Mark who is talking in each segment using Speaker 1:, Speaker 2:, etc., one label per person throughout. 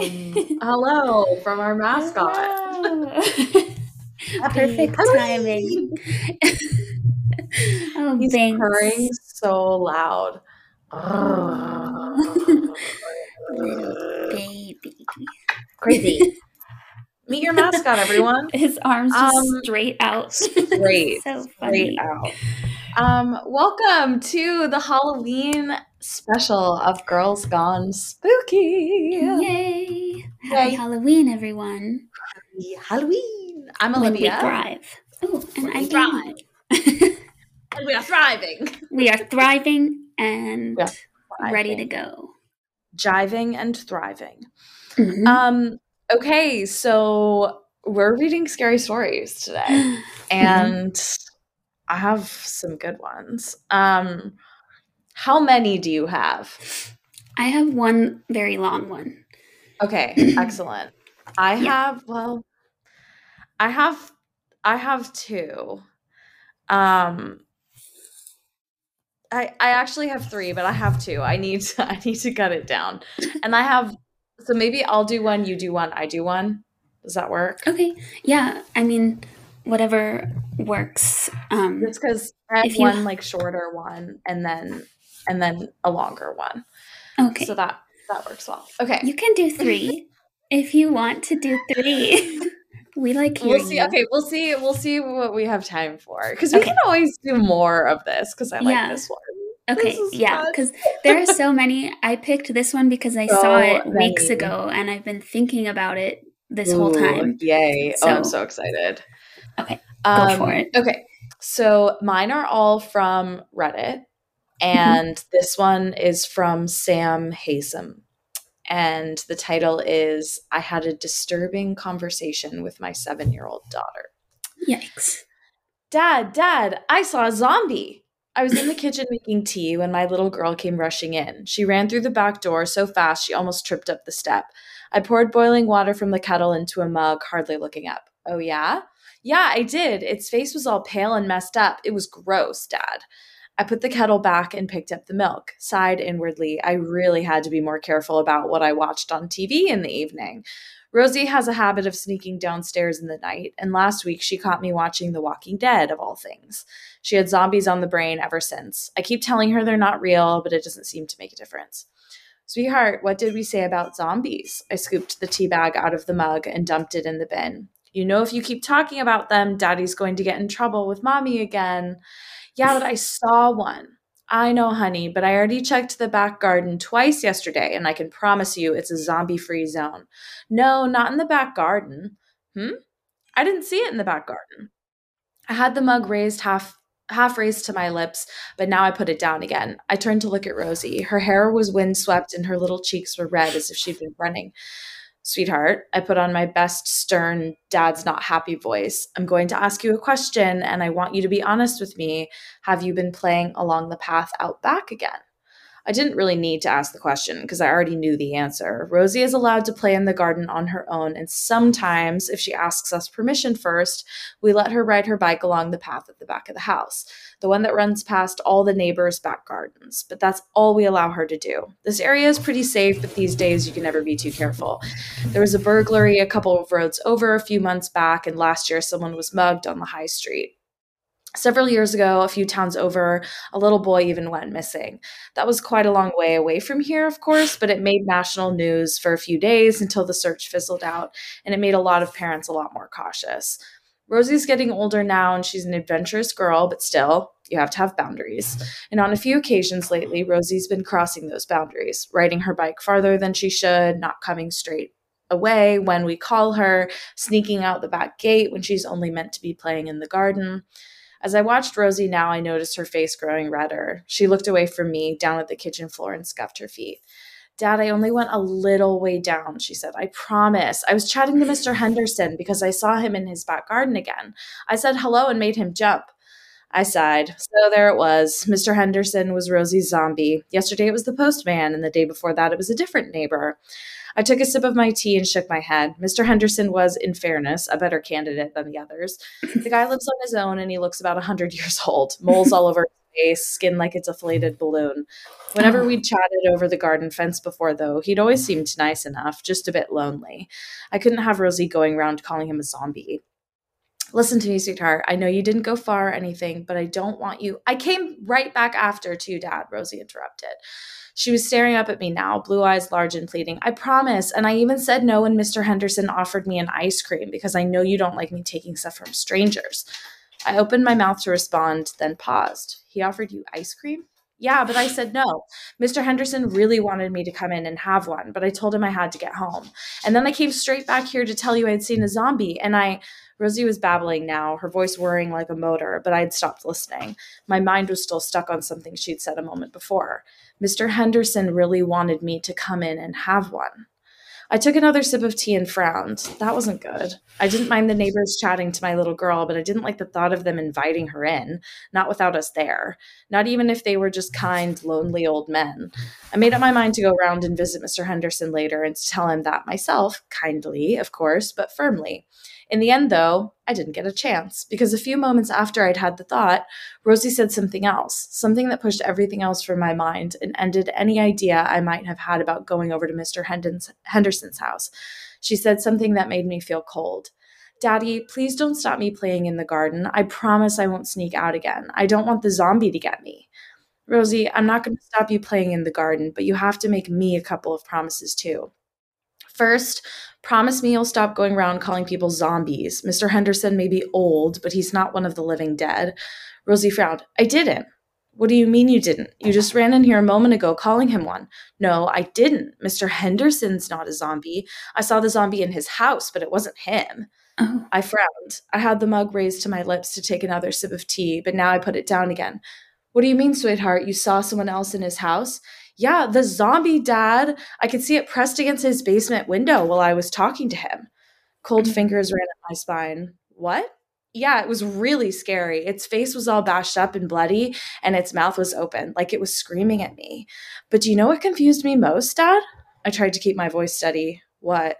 Speaker 1: hello from our mascot.
Speaker 2: Perfect timing. oh,
Speaker 1: He's
Speaker 2: thanks.
Speaker 1: purring so loud.
Speaker 2: Little baby.
Speaker 1: Crazy. Meet your mascot, everyone.
Speaker 2: His arms just
Speaker 1: Um,
Speaker 2: straight out.
Speaker 1: Straight,
Speaker 2: so
Speaker 1: straight
Speaker 2: funny.
Speaker 1: out. Um, welcome to the Halloween special of Girls Gone Spooky.
Speaker 2: Yay! Happy
Speaker 1: Yay.
Speaker 2: Halloween, everyone.
Speaker 1: Happy Halloween. I'm
Speaker 2: When we
Speaker 1: Olivia.
Speaker 2: thrive. Oh, and
Speaker 1: we
Speaker 2: I'm
Speaker 1: thrive. And we are thriving.
Speaker 2: we are thriving and
Speaker 1: Yeah,
Speaker 2: ready to go.
Speaker 1: Jiving and thriving.
Speaker 2: Mhm.
Speaker 1: Um, okay, so we're reading scary stories today. and I have some good ones. Um, how many do you have?
Speaker 2: I have one very long one.
Speaker 1: Okay, excellent. I
Speaker 2: Yeah.
Speaker 1: have well, I have I have two. Um, I I actually have three, but I have two. I need to I need to cut it down, and I have so maybe I'll do one, you do one, I do one. Does that work?
Speaker 2: Okay. Yeah. I mean, whatever works. Um,
Speaker 1: It's because I have
Speaker 2: If you-
Speaker 1: one like shorter one, and then and then a longer one.
Speaker 2: okay.
Speaker 1: So that that works well. Okay.
Speaker 2: you can do three if you want to do three. we like hearing
Speaker 1: We'll see.
Speaker 2: you.
Speaker 1: Okay, we'll see. We'll see what we have time for because we can always do more of this because I like
Speaker 2: Yeah.
Speaker 1: this one.
Speaker 2: Okay,
Speaker 1: This
Speaker 2: yeah, because there are so many. I picked this one because I saw
Speaker 1: So
Speaker 2: it weeks ago, and I've been thinking about it this whole time.
Speaker 1: Yay! oh, I'm
Speaker 2: So-
Speaker 1: so excited.
Speaker 2: Okay,
Speaker 1: Um,
Speaker 2: for it.
Speaker 1: Okay, so mine are all from Reddit, and this one is from Sam Hasem. And the title is I had a disturbing conversation with my seven year old daughter.
Speaker 2: Yikes!
Speaker 1: Dad, Dad, I saw a zombie. I was in the kitchen making tea when my little girl came rushing in. She ran through the back door so fast she almost tripped up the step. I poured boiling water from the kettle into a mug, hardly looking up. Oh, yeah? Yeah, I did. Its face was all pale and messed up. It was gross, Dad. I put the kettle back and picked up the milk, sighed inwardly. I really had to be more careful about what I watched on TV in the evening. Rosie has a habit of sneaking downstairs in the night, and last week she caught me watching The Walking Dead, of all things. She had zombies on the brain ever since. I keep telling her they're not real, but it doesn't seem to make a difference. Sweetheart, what did we say about zombies? I scooped the tea bag out of the mug and dumped it in the bin. You know, if you keep talking about them, Daddy's going to get in trouble with Mommy again. Yeah, but I saw one. I know, honey, but I already checked the back garden twice yesterday, and I can promise you it's a zombie free zone. No, not in the back garden. Hmm? I didn't see it in the back garden. I had the mug raised half half raised to my lips, but now I put it down again. I turned to look at Rosie. Her hair was windswept and her little cheeks were red as if she'd been running. Sweetheart, I put on my best stern dad's not happy voice. I'm going to ask you a question and I want you to be honest with me. Have you been playing along the path out back again? I didn't really need to ask the question because I already knew the answer. Rosie is allowed to play in the garden on her own, and sometimes, if she asks us permission first, we let her ride her bike along the path at the back of the house, the one that runs past all the neighbors' back gardens. But that's all we allow her to do. This area is pretty safe, but these days you can never be too careful. There was a burglary a couple of roads over a few months back, and last year someone was mugged on the high street. Several years ago, a few towns over, a little boy even went missing. That was quite a long way away from here, of course, but it made national news for a few days until the search fizzled out, and it made a lot of parents a lot more cautious. Rosie's getting older now and she's an adventurous girl, but still, you have to have boundaries. And on a few occasions lately, Rosie's been crossing those boundaries, riding her bike farther than she should, not coming straight away when we call her, sneaking out the back gate when she's only meant to be playing in the garden. As I watched Rosie now, I noticed her face growing redder. She looked away from me, down at the kitchen floor, and scuffed her feet. Dad, I only went a little way down, she said. I promise. I was chatting to Mr. Henderson because I saw him in his back garden again. I said hello and made him jump. I sighed. So there it was. Mr. Henderson was Rosie's zombie. Yesterday it was the postman, and the day before that it was a different neighbor. I took a sip of my tea and shook my head. Mr. Henderson was, in fairness, a better candidate than the others. The guy lives on his own and he looks about a 100 years old, moles all over his face, skin like it's a deflated balloon. Whenever we'd chatted over the garden fence before, though, he'd always seemed nice enough, just a bit lonely. I couldn't have Rosie going around calling him a zombie. Listen to me, sweetheart. I know you didn't go far or anything, but I don't want you. I came right back after, too, Dad, Rosie interrupted. She was staring up at me now, blue eyes large and pleading. I promise. And I even said no when Mr. Henderson offered me an ice cream because I know you don't like me taking stuff from strangers. I opened my mouth to respond, then paused. He offered you ice cream? Yeah, but I said no. Mr. Henderson really wanted me to come in and have one, but I told him I had to get home. And then I came straight back here to tell you I'd seen a zombie, and I. Rosie was babbling now, her voice whirring like a motor, but I'd stopped listening. My mind was still stuck on something she'd said a moment before. Mr. Henderson really wanted me to come in and have one. I took another sip of tea and frowned. That wasn't good. I didn't mind the neighbors chatting to my little girl, but I didn't like the thought of them inviting her in, not without us there, not even if they were just kind, lonely old men. I made up my mind to go round and visit Mr. Henderson later and to tell him that myself, kindly, of course, but firmly. In the end, though, I didn't get a chance because a few moments after I'd had the thought, Rosie said something else, something that pushed everything else from my mind and ended any idea I might have had about going over to Mr. Henderson's house. She said something that made me feel cold. Daddy, please don't stop me playing in the garden. I promise I won't sneak out again. I don't want the zombie to get me. Rosie, I'm not going to stop you playing in the garden, but you have to make me a couple of promises too. First, promise me you'll stop going around calling people zombies. Mr. Henderson may be old, but he's not one of the living dead. Rosie frowned. I didn't. What do you mean you didn't? You just ran in here a moment ago calling him one. No, I didn't. Mr. Henderson's not a zombie. I saw the zombie in his house, but it wasn't him.
Speaker 2: Oh.
Speaker 1: I frowned. I had the mug raised to my lips to take another sip of tea, but now I put it down again. What do you mean, sweetheart? You saw someone else in his house? Yeah, the zombie, Dad. I could see it pressed against his basement window while I was talking to him. Cold mm-hmm. fingers ran up my spine. What? Yeah, it was really scary. Its face was all bashed up and bloody, and its mouth was open, like it was screaming at me. But do you know what confused me most, Dad? I tried to keep my voice steady. What?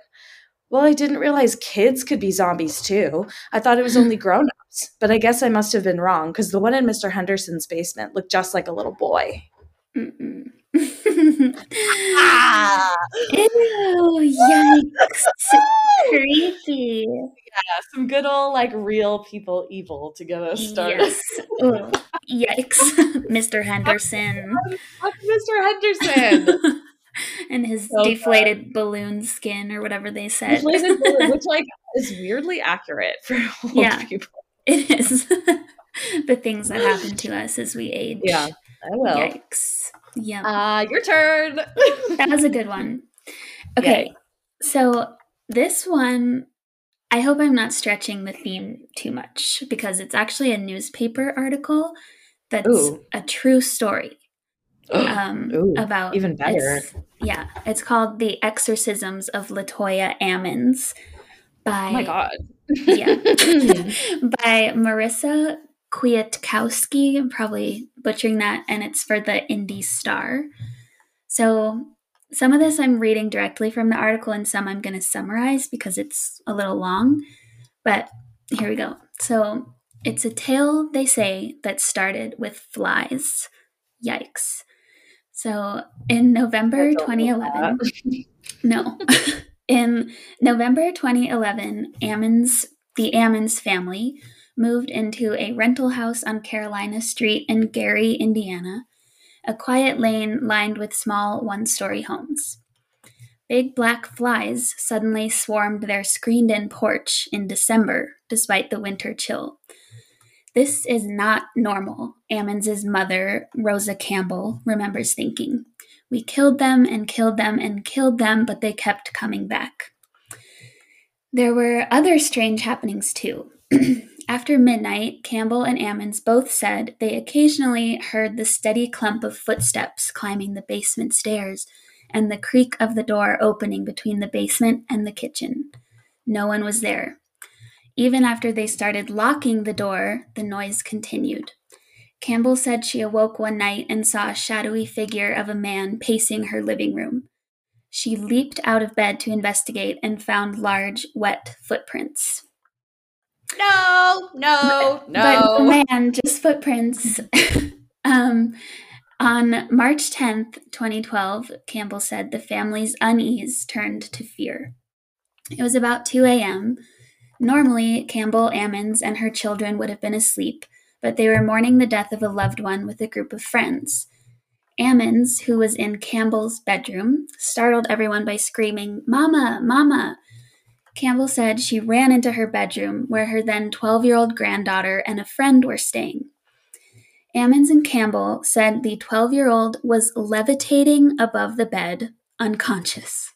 Speaker 1: Well, I didn't realize kids could be zombies too. I thought it was only grown ups. But I guess I must have been wrong because the one in Mr. Henderson's basement looked just like a little boy.
Speaker 2: Mm-mm.
Speaker 1: Ah!
Speaker 2: Ew, yikes. Creepy.
Speaker 1: Yeah, some good old, like, real people evil to get us started.
Speaker 2: Yes. Yikes. Mr. Henderson.
Speaker 1: Mr. Henderson!
Speaker 2: and his
Speaker 1: So
Speaker 2: deflated balloon skin or whatever they said.
Speaker 1: Deflated balloon, which, like, is weirdly accurate for old
Speaker 2: Yeah.
Speaker 1: people.
Speaker 2: it is. the things that happen to us as we age.
Speaker 1: Yeah, I will.
Speaker 2: Yikes. Yep.
Speaker 1: Uh, your turn.
Speaker 2: that was a good one. Okay. So this one, I hope I'm not stretching the theme too much because it's actually a newspaper article that's
Speaker 1: Ooh.
Speaker 2: a true story. Um,
Speaker 1: Ooh,
Speaker 2: about
Speaker 1: even better.
Speaker 2: it's- yeah, it's called "The Exorcisms of Latoya Ammons" by
Speaker 1: oh my god.
Speaker 2: yeah by Marisa Kwiatkowski. I'm probably butchering that, and it's for the Indy Star. So some of this I'm reading directly from the article, and some I'm going to summarize because it's a little long. But here we go. So it's a tale, they say, that started with flies. Yikes. So in November
Speaker 1: I don't know
Speaker 2: 2011, no. In November 2011, Ammons, the Ammons family moved into a rental house on Carolina Street in Gary, Indiana, a quiet lane lined with small one story homes. Big black flies suddenly swarmed their screened in porch in December, despite the winter chill. This is not normal, Ammons' mother, Rosa Campbell, remembers thinking. We killed them and killed them and killed them, but they kept coming back. There were other strange happenings too. After midnight, Campbell and Ammons both said they occasionally heard the steady clump of footsteps climbing the basement stairs and the creak of the door opening between the basement and the kitchen. No one was there. Even after they started locking the door, the noise continued. Campbell said she awoke one night and saw a shadowy figure of a man pacing her living room. She leaped out of bed to investigate and found large, wet footprints.
Speaker 1: No, no,
Speaker 2: no. But man, just footprints. Um, on March 10th, 2012, Campbell said the family's unease turned to fear. It was about 2 a.m. Normally, Campbell, Ammons, and her children would have been asleep, but they were mourning the death of a loved one with a group of friends. Ammons, who was in Campbell's bedroom, startled everyone by screaming, Mama, Mama! Campbell said she ran into her bedroom where her then 12 year old granddaughter and a friend were staying. Ammons and Campbell said the 12 year old was levitating above the bed, unconscious.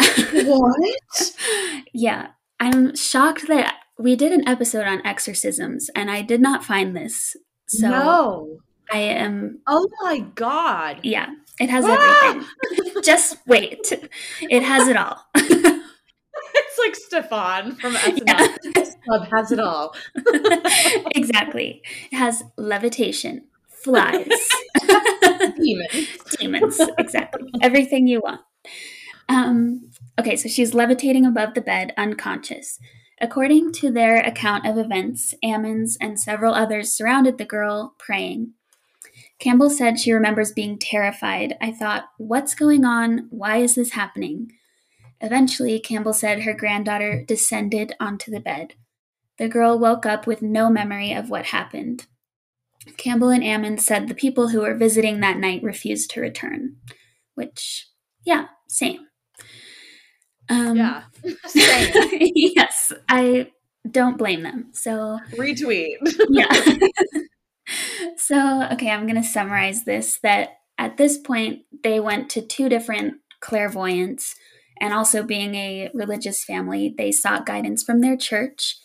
Speaker 1: What?
Speaker 2: yeah, I'm shocked that we did an episode on exorcisms and I did not find this. So
Speaker 1: no.
Speaker 2: I am.
Speaker 1: Oh my god.
Speaker 2: Yeah, it has
Speaker 1: Ah!
Speaker 2: everything. Just wait. It has it all.
Speaker 1: Like Stefon from SNL.
Speaker 2: Yeah.
Speaker 1: This club has it all.
Speaker 2: exactly. It has levitation, flies,
Speaker 1: demons,
Speaker 2: demons. Exactly. Everything you want. Um, okay, so she's levitating above the bed, unconscious. According to their account of events, Ammons and several others surrounded the girl, praying. Campbell said she remembers being terrified. I thought, what's going on? Why is this happening? Eventually, Campbell said her granddaughter descended onto the bed. The girl woke up with no memory of what happened. Campbell and Ammon said the people who were visiting that night refused to return, which, yeah, same. Um,
Speaker 1: Yeah. Same.
Speaker 2: yes, I don't blame them. So,
Speaker 1: Retweet.
Speaker 2: yeah. so, okay, I'm going to summarize this that at this point, they went to two different clairvoyants, and also being a religious family, they sought guidance from their church.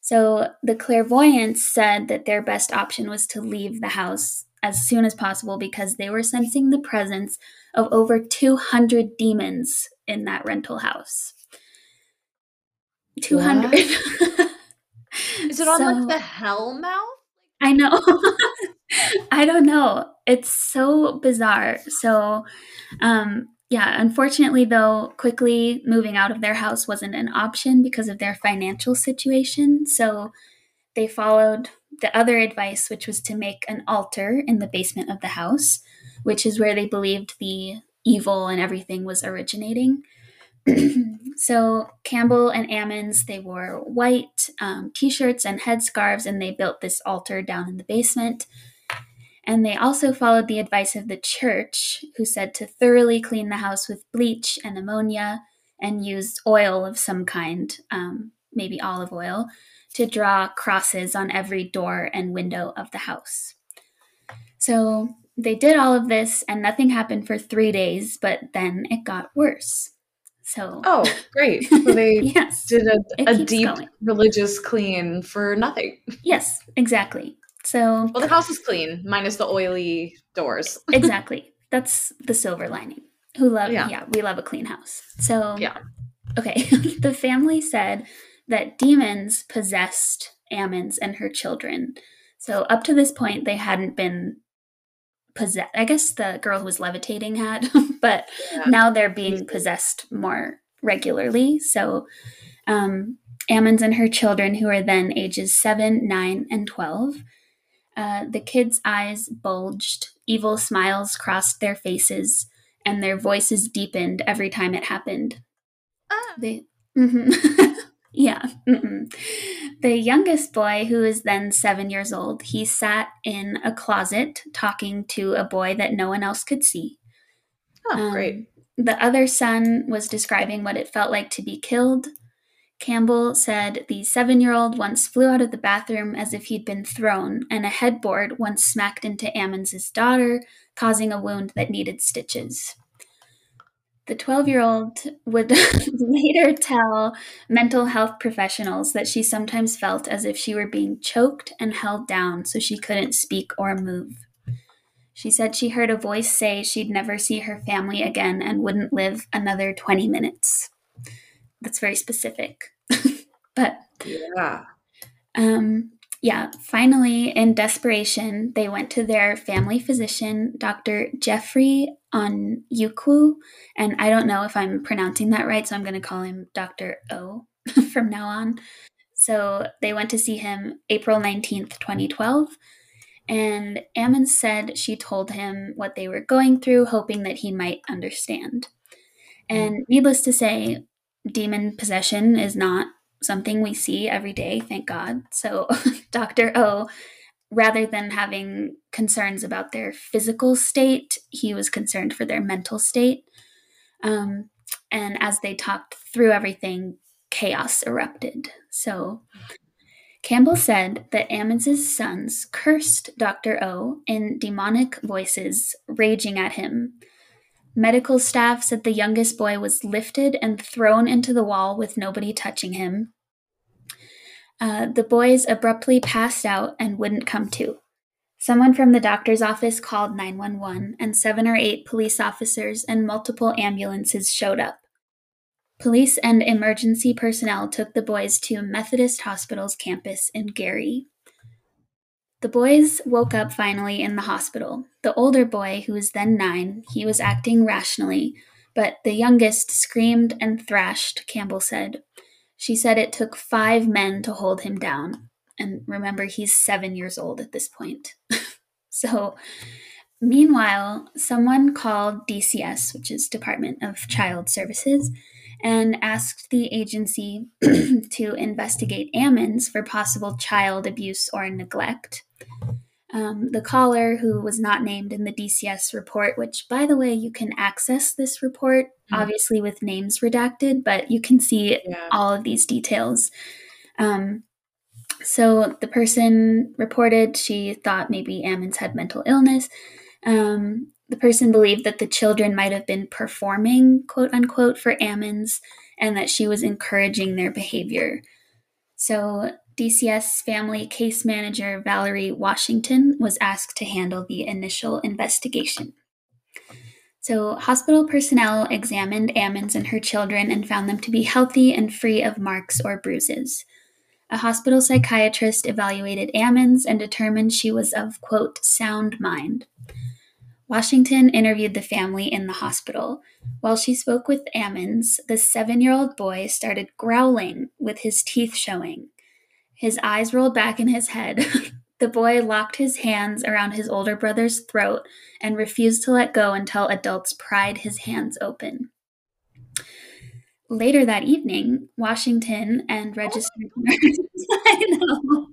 Speaker 2: So, the clairvoyants said that their best option was to leave the house as soon as possible because they were sensing the presence of over 200 demons in that rental house. 200.
Speaker 1: Is it on
Speaker 2: So-
Speaker 1: like the hell mouth?
Speaker 2: I know. I don't know. It's so bizarre. So, um, yeah, unfortunately, though, quickly moving out of their house wasn't an option because of their financial situation. So, they followed the other advice, which was to make an altar in the basement of the house, which is where they believed the evil and everything was originating. so Campbell and Ammons, they wore white um, t-shirts and headscarves, and they built this altar down in the basement. And they also followed the advice of the church, who said to thoroughly clean the house with bleach and ammonia and used oil of some kind, um, maybe olive oil, to draw crosses on every door and window of the house. So they did all of this, and nothing happened for three days, but then it got worse. So,
Speaker 1: Oh, great. So they
Speaker 2: yes,
Speaker 1: did a, a deep
Speaker 2: going.
Speaker 1: religious clean for nothing.
Speaker 2: yes, exactly. So,
Speaker 1: Well, the house is clean, minus the oily doors.
Speaker 2: exactly. That's the silver lining. Who love yeah.
Speaker 1: Yeah.
Speaker 2: we love a clean house. So
Speaker 1: Yeah.
Speaker 2: Okay. the family said that demons possessed Ammons and her children. So up to this point they hadn't been possessed. I guess the girl who was levitating had, but
Speaker 1: Yeah.
Speaker 2: now they're being possessed more regularly. So um Ammons and her children, who are then ages 7, 9, and 12, uh, the kids' eyes bulged, evil smiles crossed their faces, and their voices deepened every time it happened.
Speaker 1: Ah.
Speaker 2: They, Mhm. yeah. mm-mm. The youngest boy, who is then seven years old, he sat in a closet talking to a boy that no one else could see.
Speaker 1: Oh,
Speaker 2: Um,
Speaker 1: great.
Speaker 2: The other son was describing what it felt like to be killed. Campbell said the seven year old once flew out of the bathroom as if he'd been thrown, and a headboard once smacked into Ammons' daughter, causing a wound that needed stitches. The 12 year old would later tell mental health professionals that she sometimes felt as if she were being choked and held down so she couldn't speak or move. She said she heard a voice say she'd never see her family again and wouldn't live another 20 minutes. That's very specific. but
Speaker 1: Yeah.
Speaker 2: um, yeah, finally, in desperation, they went to their family physician, Dr. Geoffrey Onyeukwu. And I don't know if I'm pronouncing that right, so I'm going to call him Dr. O from now on. So they went to see him April 19th, 2012. And Ammons said she told him what they were going through, hoping that he might understand. And needless to say, demon possession is not something we see every day, thank God. So Dr. O, rather than having concerns about their physical state, he was concerned for their mental state. Um, and as they talked through everything, chaos erupted. So Campbell said that Ammons's sons cursed Dr. O in demonic voices, raging at him. Medical staff said the youngest boy was lifted and thrown into the wall with nobody touching him. Uh, the boys abruptly passed out and wouldn't come to. Someone from the doctor's office called 911, and seven or eight police officers and multiple ambulances showed up. Police and emergency personnel took the boys to Methodist Hospital's campus in Gary. The boys woke up finally in the hospital. The older boy, who was then nine, he was acting rationally, but the youngest screamed and thrashed, Campbell said. She said it took five men to hold him down. And remember, he's seven years old at this point. so, meanwhile, someone called DCS, which is Department of Child Services, and asked the agency to investigate Ammons for possible child abuse or neglect. Um, the caller, who was not named in the DCS report, which, by the way, you can access this report, mm-hmm. obviously with names redacted, but you can see yeah. all of these details. Um, so the person reported she thought maybe Ammons had mental illness. Um, the person believed that the children might have been performing, quote unquote, for Ammons and that she was encouraging their behavior. So, DCS family case manager Valerie Washington was asked to handle the initial investigation. So, hospital personnel examined Ammons and her children and found them to be healthy and free of marks or bruises. A hospital psychiatrist evaluated Ammons and determined she was of, quote, sound mind. Washington interviewed the family in the hospital. While she spoke with Ammons, the seven year old boy started growling with his teeth showing. His eyes rolled back in his head. the boy locked his hands around his older brother's throat and refused to let go until adults pried his hands open. Later that evening, Washington and registered nurses. I know.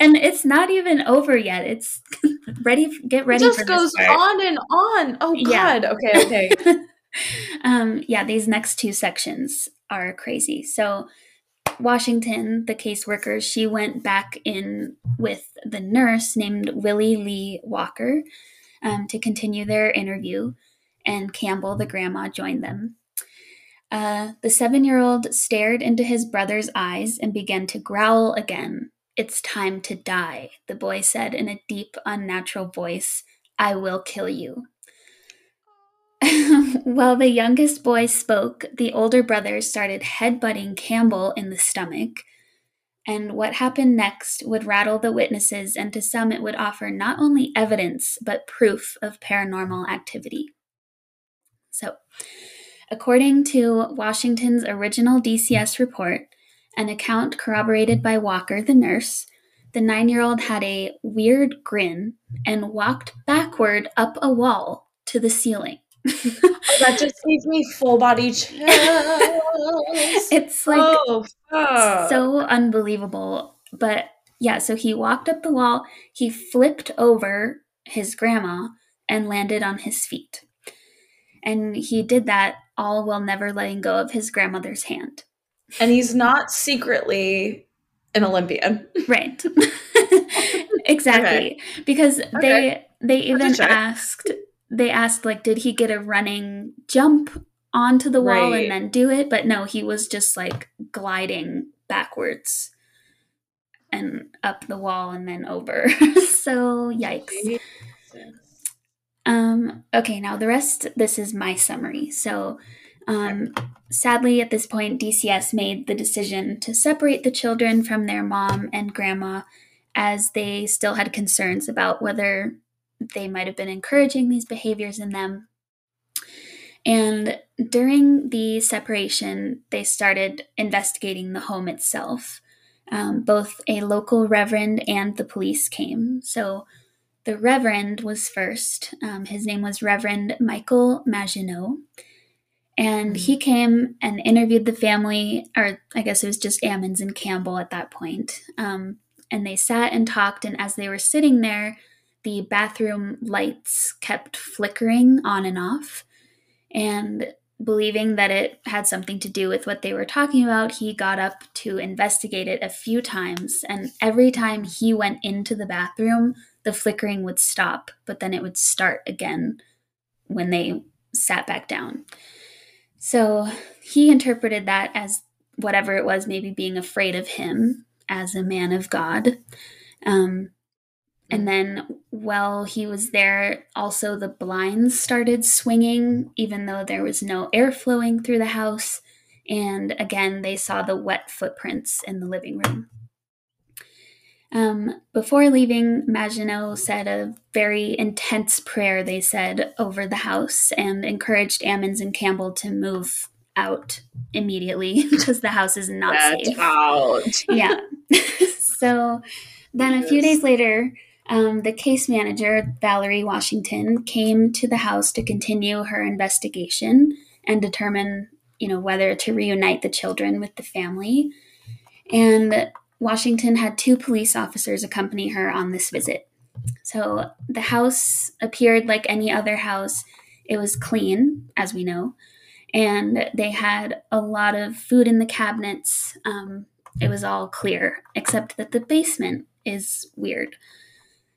Speaker 2: And it's not even over yet. It's ready. Get ready.
Speaker 1: It just goes on and on. Oh God. Yeah. Okay. Okay.
Speaker 2: um, yeah, these next two sections are crazy. So, Washington, the caseworker, she went back in with the nurse named Willie Lee Walker um, to continue their interview, and Campbell, the grandma, joined them. Uh, the seven year old stared into his brother's eyes and began to growl again. It's time to die, the boy said in a deep, unnatural voice. I will kill you. While the youngest boy spoke, the older brother started headbutting Campbell in the stomach. And what happened next would rattle the witnesses, and to some, it would offer not only evidence, but proof of paranormal activity. So, According to Washington's original DCS report, an account corroborated by Walker, the nurse, the nine year old had a weird grin and walked backward up a wall to the ceiling.
Speaker 1: that just gave me full body chills.
Speaker 2: it's like oh, so unbelievable. But yeah, so he walked up the wall, he flipped over his grandma and landed on his feet. And he did that all while never letting go of his grandmother's hand.
Speaker 1: And he's not secretly an Olympian.
Speaker 2: Right. exactly. Okay. Because okay. they they even asked they asked like did he get a running jump onto the wall right. and then do it? But no, he was just like gliding backwards and up the wall and then over. so yikes. Um, okay, now the rest, this is my summary. So, um, sadly, at this point, DCS made the decision to separate the children from their mom and grandma as they still had concerns about whether they might have been encouraging these behaviors in them. And during the separation, they started investigating the home itself. Um, both a local reverend and the police came. So, the Reverend was first. Um, his name was Reverend Michael Maginot. And he came and interviewed the family, or I guess it was just Ammons and Campbell at that point. Um, and they sat and talked. And as they were sitting there, the bathroom lights kept flickering on and off. And believing that it had something to do with what they were talking about, he got up to investigate it a few times. And every time he went into the bathroom, the flickering would stop, but then it would start again when they sat back down. So he interpreted that as whatever it was, maybe being afraid of him as a man of God. Um, and then while he was there, also the blinds started swinging, even though there was no air flowing through the house. And again, they saw the wet footprints in the living room. Um, before leaving, Maginot said a very intense prayer, they said, over the house and encouraged Ammons and Campbell to move out immediately because the house is not safe.
Speaker 1: out.
Speaker 2: Yeah. so then a few days later, um, the case manager, Valerie Washington, came to the house to continue her investigation and determine, you know, whether to reunite the children with the family. And Washington had two police officers accompany her on this visit. So the house appeared like any other house. It was clean, as we know, and they had a lot of food in the cabinets. Um, it was all clear, except that the basement is weird.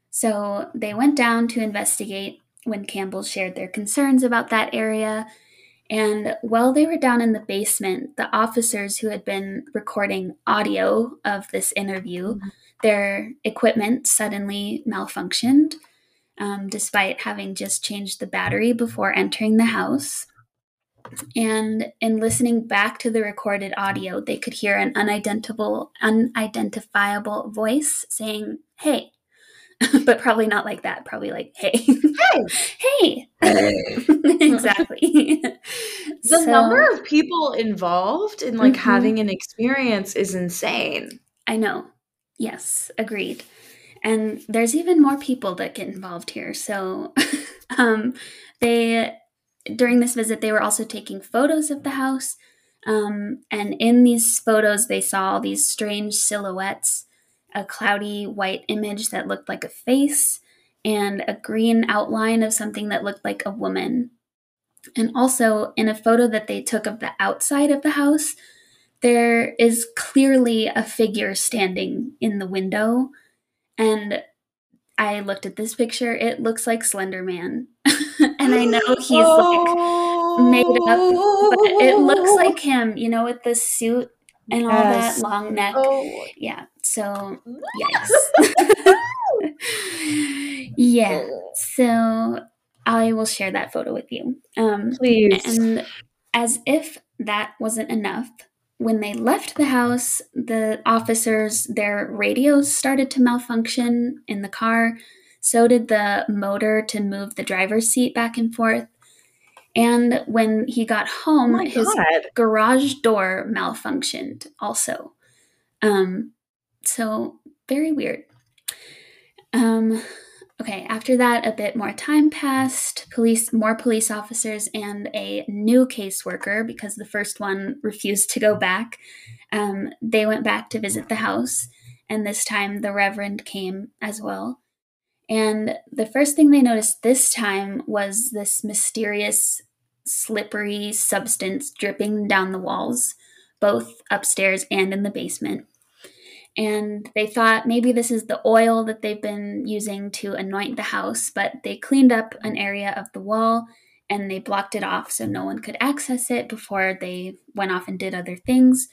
Speaker 2: So they went down to investigate when Campbell shared their concerns about that area. And while they were down in the basement, the officers who had been recording audio of this interview, their equipment suddenly malfunctioned, um, despite having just changed the battery before entering the house. And in listening back to the recorded audio, they could hear an unidentifiable, unidentifiable voice saying, "Hey," but probably not like that. Probably like, "Hey, hey." Hey. Exactly.
Speaker 1: The
Speaker 2: So,
Speaker 1: number of people involved in like
Speaker 2: Mhm.
Speaker 1: having an experience is insane.
Speaker 2: I know. Yes, agreed. And there's even more people that get involved here. So, um, they during this visit they were also taking photos of the house. Um, and in these photos, they saw these strange silhouettes, a cloudy white image that looked like a face, and a green outline of something that looked like a woman. And also, in a photo that they took of the outside of the house, there is clearly a figure standing in the window. And I looked at this picture, it looks like Slender Man. and I know he's like made up, but it looks like him, you know, with the suit and all
Speaker 1: Yes.
Speaker 2: that long neck.
Speaker 1: Oh.
Speaker 2: Yeah, so yes. yeah, so I will share that photo with you. Um,
Speaker 1: Please.
Speaker 2: and as if that wasn't enough, when they left the house, the officers, their radios started to malfunction in the car. So did the motor to move the driver's seat back and forth. And when he got
Speaker 1: oh
Speaker 2: home,
Speaker 1: my
Speaker 2: his
Speaker 1: god.
Speaker 2: garage door malfunctioned also. Um, so very weird. Um, okay, after that, a bit more time passed. Police, more police officers, and a new caseworker because the first one refused to go back. Um, they went back to visit the house, and this time the Reverend came as well. And the first thing they noticed this time was this mysterious, slippery substance dripping down the walls, both upstairs and in the basement. And they thought maybe this is the oil that they've been using to anoint the house, but they cleaned up an area of the wall and they blocked it off so no one could access it before they went off and did other things.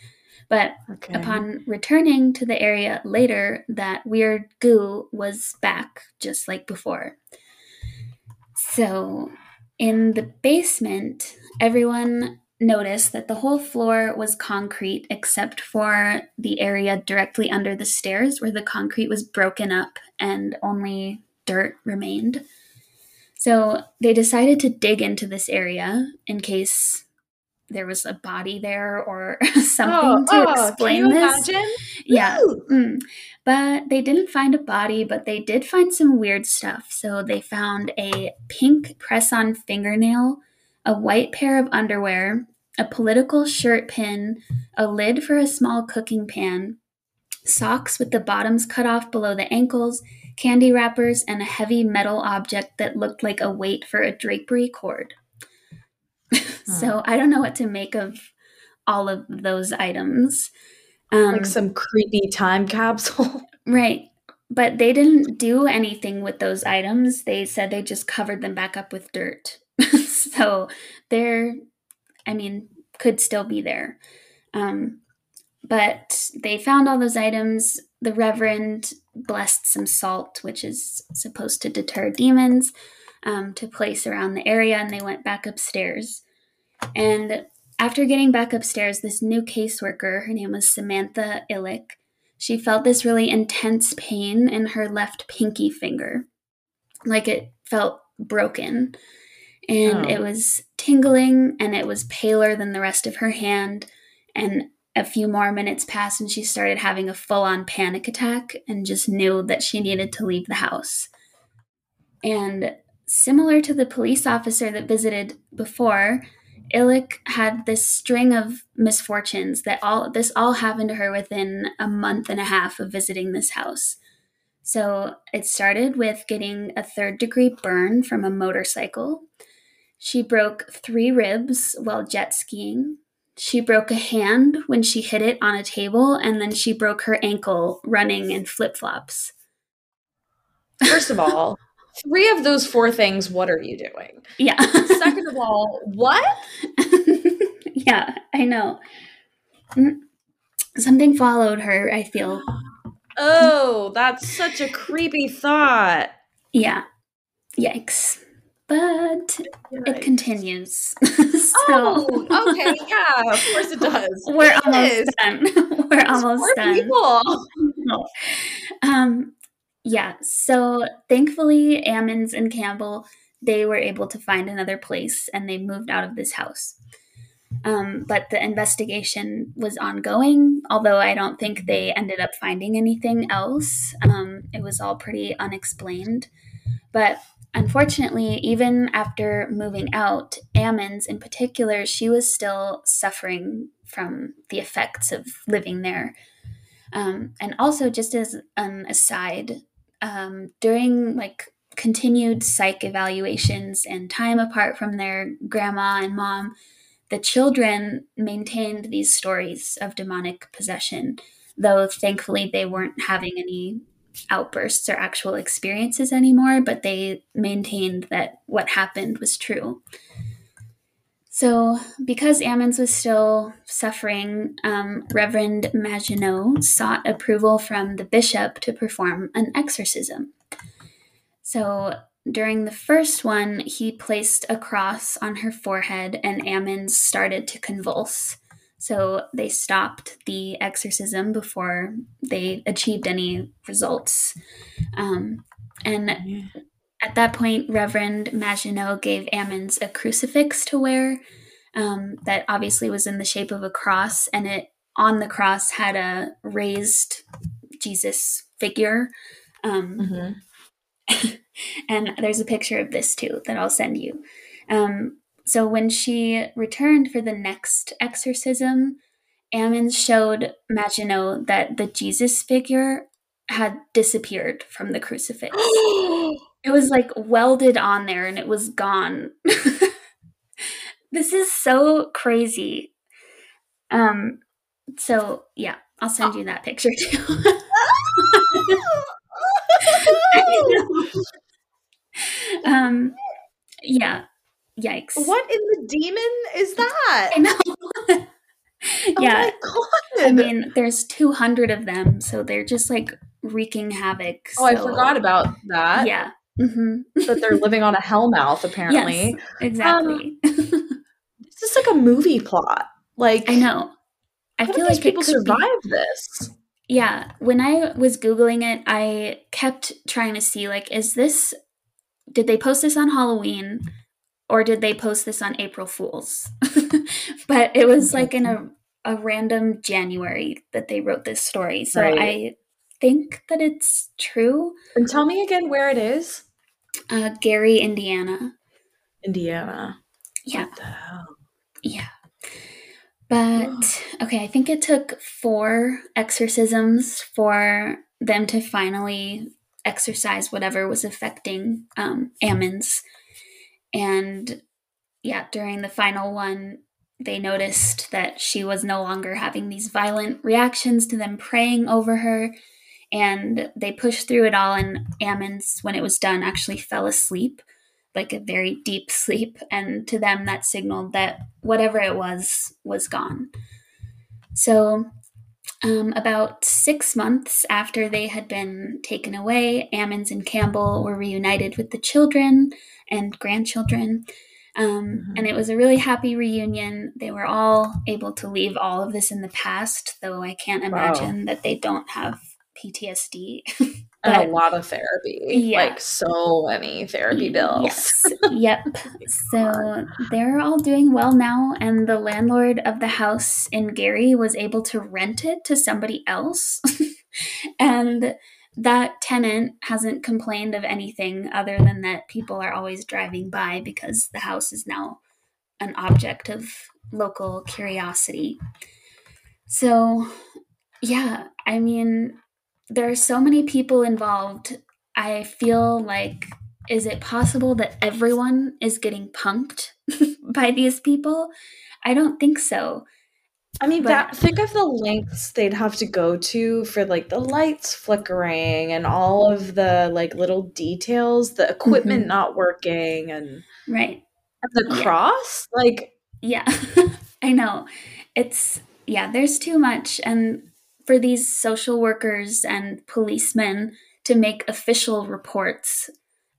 Speaker 2: But
Speaker 1: Okay.
Speaker 2: Upon returning to the area later, that weird goo was back, just like before. So, in the basement, everyone noticed that the whole floor was concrete except for the area directly under the stairs where the concrete was broken up and only dirt remained. So, they decided to dig into this area in case there was a body there or something to
Speaker 1: oh,
Speaker 2: explain
Speaker 1: can you
Speaker 2: this.
Speaker 1: imagine?
Speaker 2: Yeah. Mm. But they didn't find a body, but they did find some weird stuff. So they found a pink press on fingernail, a white pair of underwear, a political shirt pin, a lid for a small cooking pan, socks with the bottoms cut off below the ankles, candy wrappers, and a heavy metal object that looked like a weight for a drapery cord. so I don't know what to make of all of those items. Um,
Speaker 1: Like some creepy time capsule.
Speaker 2: Right. But they didn't do anything with those items. They said they just covered them back up with dirt. so they're, I mean, could still be there. Um, but they found all those items. The Reverend blessed some salt, which is supposed to deter demons, um, to place around the area, and they went back upstairs. And after getting back upstairs, this new caseworker, her name was Samantha Illick, she felt this really intense pain in her left pinky finger, like it felt broken. And
Speaker 1: Oh.
Speaker 2: it was tingling and it was paler than the rest of her hand. And a few more minutes passed and she started having a full on panic attack and just knew that she needed to leave the house. And similar to the police officer that visited before, Illick had this string of misfortunes that all this all happened to her within a month and a half of visiting this house. So it started with getting a third degree burn from a motorcycle. She broke three ribs while jet skiing. She broke a hand when she hit it on a table, and then she broke her ankle running in flip flops.
Speaker 1: First of all, three of those four things, what are you doing?
Speaker 2: Yeah.
Speaker 1: Second of all, what?
Speaker 2: yeah, I know. Mm. Something followed her, I feel.
Speaker 1: Oh, that's such a creepy thought.
Speaker 2: Yeah. Yikes. But it continues. so
Speaker 1: Oh, okay, yeah, of course it does.
Speaker 2: we're
Speaker 1: It
Speaker 2: almost
Speaker 1: is.
Speaker 2: done. we're
Speaker 1: Those
Speaker 2: almost done.
Speaker 1: people.
Speaker 2: Um yeah, so thankfully Ammons and Campbell they were able to find another place and they moved out of this house. Um, but the investigation was ongoing, although I don't think they ended up finding anything else. Um, it was all pretty unexplained. But unfortunately, even after moving out, Ammons in particular, she was still suffering from the effects of living there. Um, and also, just as an aside, um, during like continued psych evaluations and time apart from their grandma and mom, the children maintained these stories of demonic possession, though thankfully they weren't having any outbursts or actual experiences anymore, but they maintained that what happened was true. So, because Ammons was still suffering, um, Reverend Maginot sought approval from the bishop to perform an exorcism. So, during the first one, he placed a cross on her forehead and Ammons started to convulse. So they stopped the exorcism before they achieved any results. Um, and at that point, Reverend Maginot gave Ammons a crucifix to wear um, that obviously was in the shape of a cross, and it on the cross had a raised Jesus figure. Um,
Speaker 1: Mhm.
Speaker 2: and there's a picture of this too that I'll send you. Um, so when she returned for the next exorcism, Ammons showed Maginot that the Jesus figure had disappeared from the crucifix. it was like welded on there and it was gone. this is so crazy. Um, so yeah, I'll send you that picture too. um, yeah, yikes.
Speaker 1: what in the demon is that?
Speaker 2: I know.
Speaker 1: Oh
Speaker 2: yeah,
Speaker 1: my god.
Speaker 2: I mean, there's 200 of them, so they're just like wreaking havoc.
Speaker 1: oh, I forgot about that.
Speaker 2: Yeah. hmm
Speaker 1: That they're living on a hellmouth, apparently.
Speaker 2: Yes, exactly.
Speaker 1: It's just like a movie plot. Like
Speaker 2: I know. I feel like
Speaker 1: people
Speaker 2: could be-
Speaker 1: survive this?
Speaker 2: Yeah, when I was googling it, I kept trying to see like, is this? Did they post this on Halloween, or did they post this on April Fools? but it was like in a, a random January that they wrote this story. So
Speaker 1: Right.
Speaker 2: I think that it's true.
Speaker 1: And tell me again where it is.
Speaker 2: Uh, Gary, Indiana.
Speaker 1: Indiana.
Speaker 2: Yeah.
Speaker 1: What the hell?
Speaker 2: Yeah. But okay, I think it took four exorcisms for them to finally exorcise whatever was affecting um, Ammons. And yeah, during the final one, they noticed that she was no longer having these violent reactions to them praying over her. And they pushed through it all, and Ammons, when it was done, actually fell asleep, like a very deep sleep. And to them, that signaled that whatever it was was gone. So, um, about six months after they had been taken away, Ammons and Campbell were reunited with the children and grandchildren. Um, and it was a really happy reunion. They were all able to leave all of this in the past, though I can't
Speaker 1: Wow.
Speaker 2: imagine that they don't have PTSD.
Speaker 1: And a lot of therapy.
Speaker 2: Yeah.
Speaker 1: Like so many therapy bills.
Speaker 2: Yes. yep. So they're all doing well now, and the landlord of the house in Gary was able to rent it to somebody else. and that tenant hasn't complained of anything other than that people are always driving by because the house is now an object of local curiosity. So, yeah, I mean, there are so many people involved. I feel like is it possible that everyone is getting punked by these people? I don't think so.
Speaker 1: I mean,
Speaker 2: But-
Speaker 1: that think of the lengths they'd have to go to for like the lights flickering and all of the like little details, the equipment
Speaker 2: Mhm.
Speaker 1: not working and,
Speaker 2: Right.
Speaker 1: and the
Speaker 2: Yeah.
Speaker 1: cross. Like,
Speaker 2: Yeah. I know. It's yeah, there's too much and for these social workers and policemen to make official reports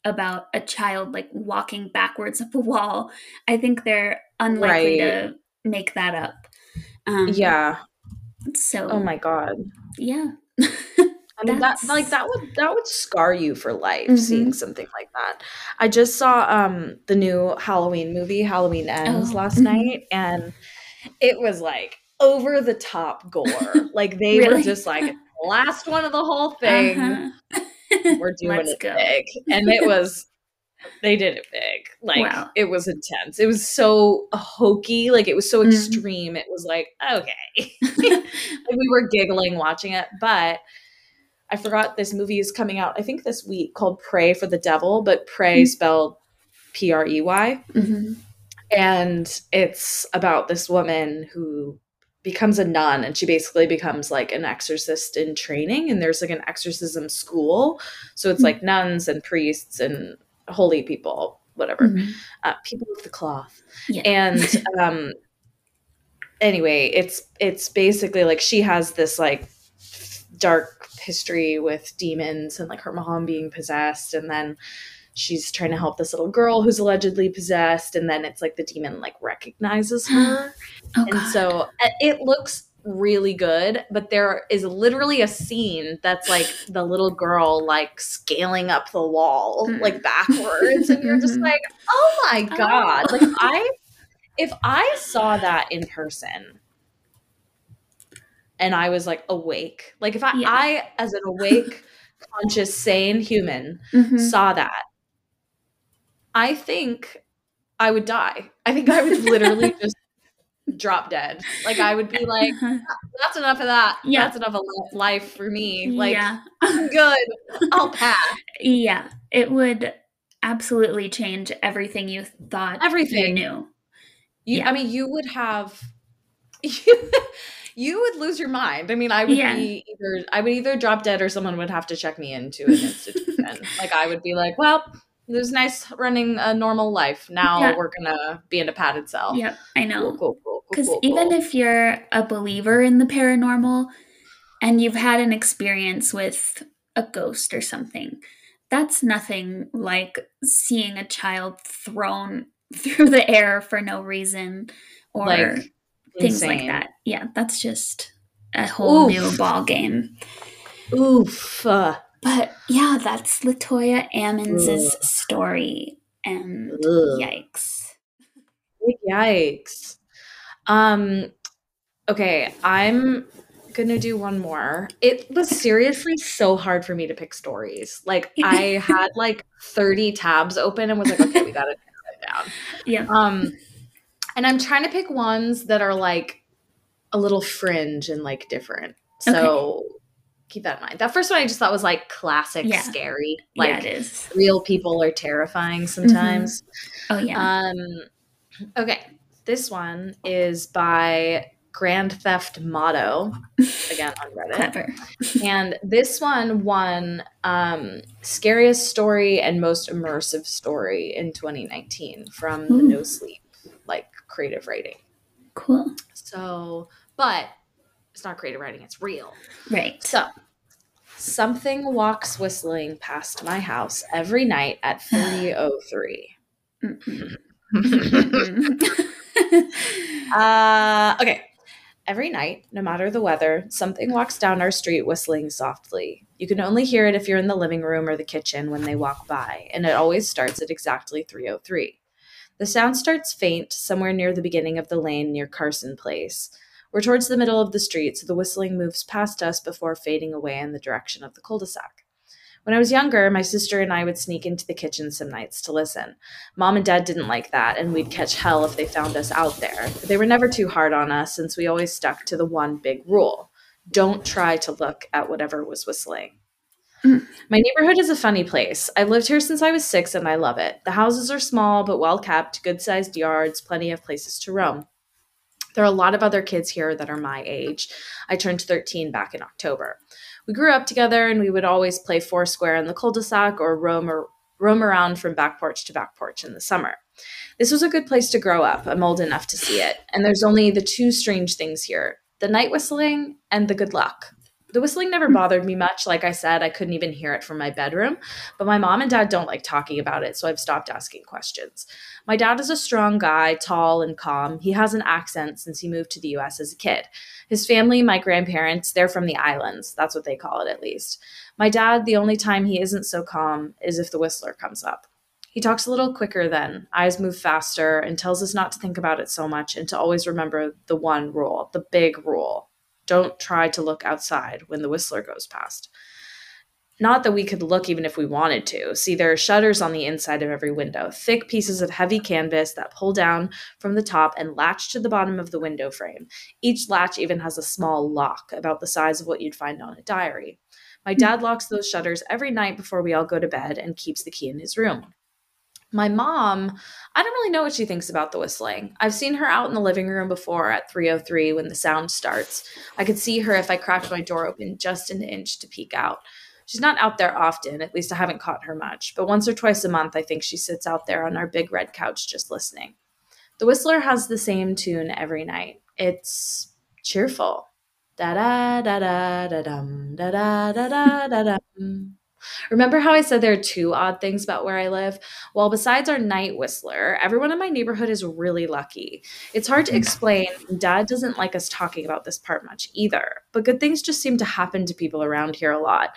Speaker 2: about a child like walking backwards up a wall, I think they're unlikely
Speaker 1: Right.
Speaker 2: to make that up. Um,
Speaker 1: yeah.
Speaker 2: So
Speaker 1: Oh my god.
Speaker 2: yeah.
Speaker 1: I mean that
Speaker 2: That's-
Speaker 1: like that would that would scar you for life
Speaker 2: Mhm.
Speaker 1: seeing something like that. I just saw um the new Halloween movie Halloween Ends
Speaker 2: Oh,
Speaker 1: last
Speaker 2: mhm.
Speaker 1: night and it was like over the top gore. like they were just like last one of the whole thing.
Speaker 2: Uh-huh.
Speaker 1: We're doing it
Speaker 2: go.
Speaker 1: big. And it was they did it big. Like
Speaker 2: Wow.
Speaker 1: it was intense. It was so hokey, like it was so
Speaker 2: Mhm.
Speaker 1: extreme. It was like, okay. we were giggling watching it, but I forgot this movie is coming out, I think this week called Prey for the Devil, but pray
Speaker 2: Mm.
Speaker 1: spelled P R E Y.
Speaker 2: Mhm.
Speaker 1: And it's about this woman who becomes a nun and she basically becomes like an exorcist in training. And there's like an exorcism school. So it's
Speaker 2: Mm.
Speaker 1: like nuns and priests and holy people, whatever
Speaker 2: Mhm.
Speaker 1: uh, people of the cloth
Speaker 2: Yeah.
Speaker 1: and um anyway it's it's basically like she has this like dark history with demons and like her mom being possessed and then she's trying to help this little girl who's allegedly possessed and then it's like the demon like recognizes her
Speaker 2: oh
Speaker 1: and
Speaker 2: god.
Speaker 1: so uh, it looks really good but there is literally a scene that's like the little girl like scaling up the wall
Speaker 2: Mm.
Speaker 1: like backwards and you're just
Speaker 2: Mhm.
Speaker 1: like oh my god
Speaker 2: Oh.
Speaker 1: like i if i saw that in person and i was like awake like if i
Speaker 2: Yeah.
Speaker 1: i as an awake conscious sane human
Speaker 2: Mhm.
Speaker 1: saw that i think i would die i think i would literally just drop dead like i would be like that's enough of that
Speaker 2: Yeah.
Speaker 1: that's enough of li- life for me like
Speaker 2: yeah.
Speaker 1: i'm good i'll pass
Speaker 2: Yeah, it would absolutely change everything you thought
Speaker 1: Everything.
Speaker 2: you knew.
Speaker 1: you
Speaker 2: Yeah.
Speaker 1: i mean you would have you, you would lose your mind i mean i would
Speaker 2: Yeah.
Speaker 1: be either i would either drop dead or someone would have to check me into an institution like i would be like well it was nice running a normal life now
Speaker 2: Yeah.
Speaker 1: we're gonna be in a padded cell
Speaker 2: Yep, I
Speaker 1: cool,
Speaker 2: know.
Speaker 1: cool, cool, cool,
Speaker 2: Because
Speaker 1: cool,
Speaker 2: even
Speaker 1: cool.
Speaker 2: if you're a believer in the paranormal and you've had an experience with a ghost or something, that's nothing like seeing a child thrown through the air for no reason or
Speaker 1: like
Speaker 2: things
Speaker 1: insane.
Speaker 2: like that. Yeah, that's just a whole
Speaker 1: Oof.
Speaker 2: new ball game.
Speaker 1: oof uh,
Speaker 2: But yeah, that's Latoya Ammons'
Speaker 1: Ugh.
Speaker 2: story. And
Speaker 1: Ugh.
Speaker 2: yikes.
Speaker 1: Big yikes Um, okay, I'm gonna do one more. It was seriously so hard for me to pick stories. Like I had like 30 tabs open and was like, okay, we gotta it down.
Speaker 2: Yeah.
Speaker 1: Um, and I'm trying to pick ones that are like a little fringe and like different. So keep that in mind. That first one I just thought was like classic
Speaker 2: Yeah.
Speaker 1: scary. Like
Speaker 2: yeah, it is.
Speaker 1: real people are terrifying sometimes.
Speaker 2: Oh yeah.
Speaker 1: Um, okay, this one is by Grand Theft Motto, again on Reddit.
Speaker 2: Clever.
Speaker 1: and this one won um, scariest story and most immersive story in 2019 from the No Sleep like creative writing.
Speaker 2: Cool.
Speaker 1: So, but it's not creative writing; it's real.
Speaker 2: Right.
Speaker 1: So, something walks whistling past my house every night at 3:03. Uh, okay. Every night, no matter the weather, something walks down our street whistling softly. You can only hear it if you're in the living room or the kitchen when they walk by, and it always starts at exactly 303. The sound starts faint somewhere near the beginning of the lane near Carson Place. We're towards the middle of the street, so the whistling moves past us before fading away in the direction of the cul-de-sac. When I was younger, my sister and I would sneak into the kitchen some nights to listen. Mom and dad didn't like that, and we'd catch hell if they found us out there. But they were never too hard on us since we always stuck to the one big rule don't try to look at whatever was whistling.
Speaker 2: Mm.
Speaker 1: My neighborhood is a funny place. I've lived here since I was six and I love it. The houses are small but well kept, good sized yards, plenty of places to roam. There are a lot of other kids here that are my age. I turned 13 back in October. We grew up together and we would always play foursquare in the cul-de-sac or roam, or roam around from back porch to back porch in the summer. This was a good place to grow up. I'm old enough to see it. And there's only the two strange things here the night whistling and the good luck. The whistling never bothered me much. Like I said, I couldn't even hear it from my bedroom. But my mom and dad don't like talking about it, so I've stopped asking questions. My dad is a strong guy, tall and calm. He has an accent since he moved to the US as a kid. His family, my grandparents, they're from the islands. That's what they call it, at least. My dad, the only time he isn't so calm is if the whistler comes up. He talks a little quicker then, eyes move faster, and tells us not to think about it so much and to always remember the one rule, the big rule. Don't try to look outside when the whistler goes past. Not that we could look even if we wanted to. See, there are shutters on the inside of every window, thick pieces of heavy canvas that pull down from the top and latch to the bottom of the window frame. Each latch even has a small lock, about the size of what you'd find on a diary. My dad locks those shutters every night before we all go to bed and keeps the key in his room. My mom, I don't really know what she thinks about the whistling. I've seen her out in the living room before at 3:03 when the sound starts. I could see her if I cracked my door open just an inch to peek out. She's not out there often, at least I haven't caught her much, but once or twice a month I think she sits out there on our big red couch just listening. The whistler has the same tune every night. It's cheerful. Da da da da da dum da da da da da dum. Remember how I said there are two odd things about where I live? Well, besides our night whistler, everyone in my neighborhood is really lucky. It's hard to mm-hmm. explain. Dad doesn't like us talking about this part much either, but good things just seem to happen to people around here a lot.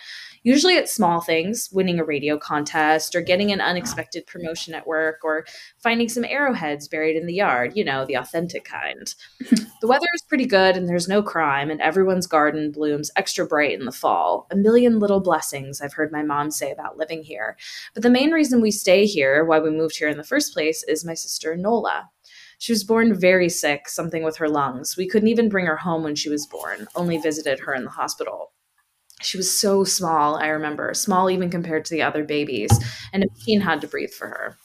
Speaker 1: Usually it's small things, winning a radio contest or getting an unexpected promotion at work or finding some arrowheads buried in the yard, you know, the authentic kind. the weather is pretty good and there's no crime, and everyone's garden blooms extra bright in the fall. A million little blessings, I've heard my mom say about living here. But the main reason we stay here, why we moved here in the first place, is my sister Nola. She was born very sick, something with her lungs. We couldn't even bring her home when she was born, only visited her in the hospital. She was so small, I remember, small even compared to the other babies, and a machine had to breathe for her.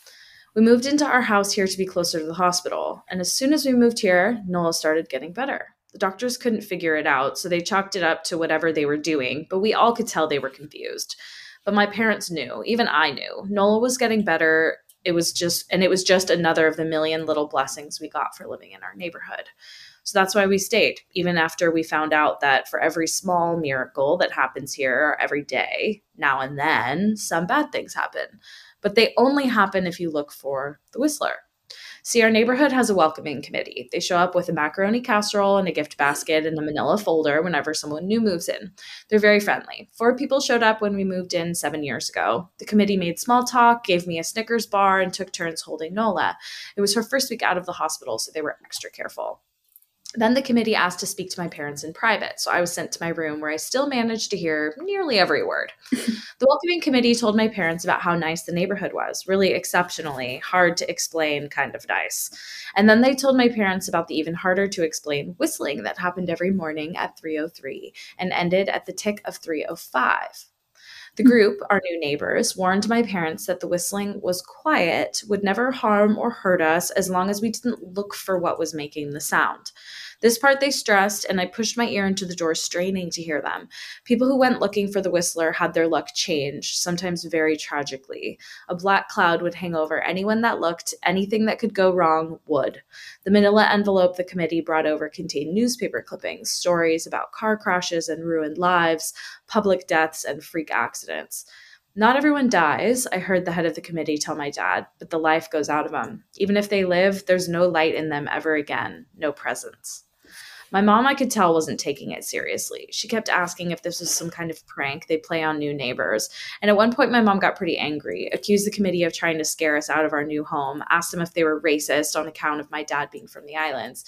Speaker 1: We moved into our house here to be closer to the hospital, and as soon as we moved here, Nola started getting better. The doctors couldn't figure it out, so they chalked it up to whatever they were doing, but we all could tell they were confused. But my parents knew, even I knew. Nola was getting better. It was just, and it was just another of the million little blessings we got for living in our neighborhood. So that's why we stayed, even after we found out that for every small miracle that happens here every day, now and then, some bad things happen. But they only happen if you look for the whistler. See, our neighborhood has a welcoming committee. They show up with a macaroni casserole and a gift basket and a manila folder whenever someone new moves in. They're very friendly. Four people showed up when we moved in seven years ago. The committee made small talk, gave me a Snickers bar, and took turns holding Nola. It was her first week out of the hospital, so they were extra careful. Then the committee asked to speak to my parents in private, so I was sent to my room where I still managed to hear nearly every word. the welcoming committee told my parents about how nice the neighborhood was, really exceptionally hard to explain kind of nice. And then they told my parents about the even harder to explain whistling that happened every morning at 303 and ended at the tick of 305. The hmm. group, our new neighbors, warned my parents that the whistling was quiet, would never harm or hurt us as long as we didn't look for what was making the sound. This part they stressed, and I pushed my ear into the door, straining to hear them. People who went looking for the whistler had their luck change, sometimes very tragically. A black cloud would hang over anyone that looked, anything that could go wrong would. The manila envelope the committee brought over contained newspaper clippings, stories about car crashes and ruined lives, public deaths, and freak accidents. Not everyone dies, I heard the head of the committee tell my dad, but the life goes out of them. Even if they live, there's no light in them ever again, no presence. My mom, I could tell, wasn't taking it seriously. She kept asking if this was some kind of prank they play on new neighbors. And at one point, my mom got pretty angry, accused the committee of trying to scare us out of our new home, asked them if they were racist on account of my dad being from the islands.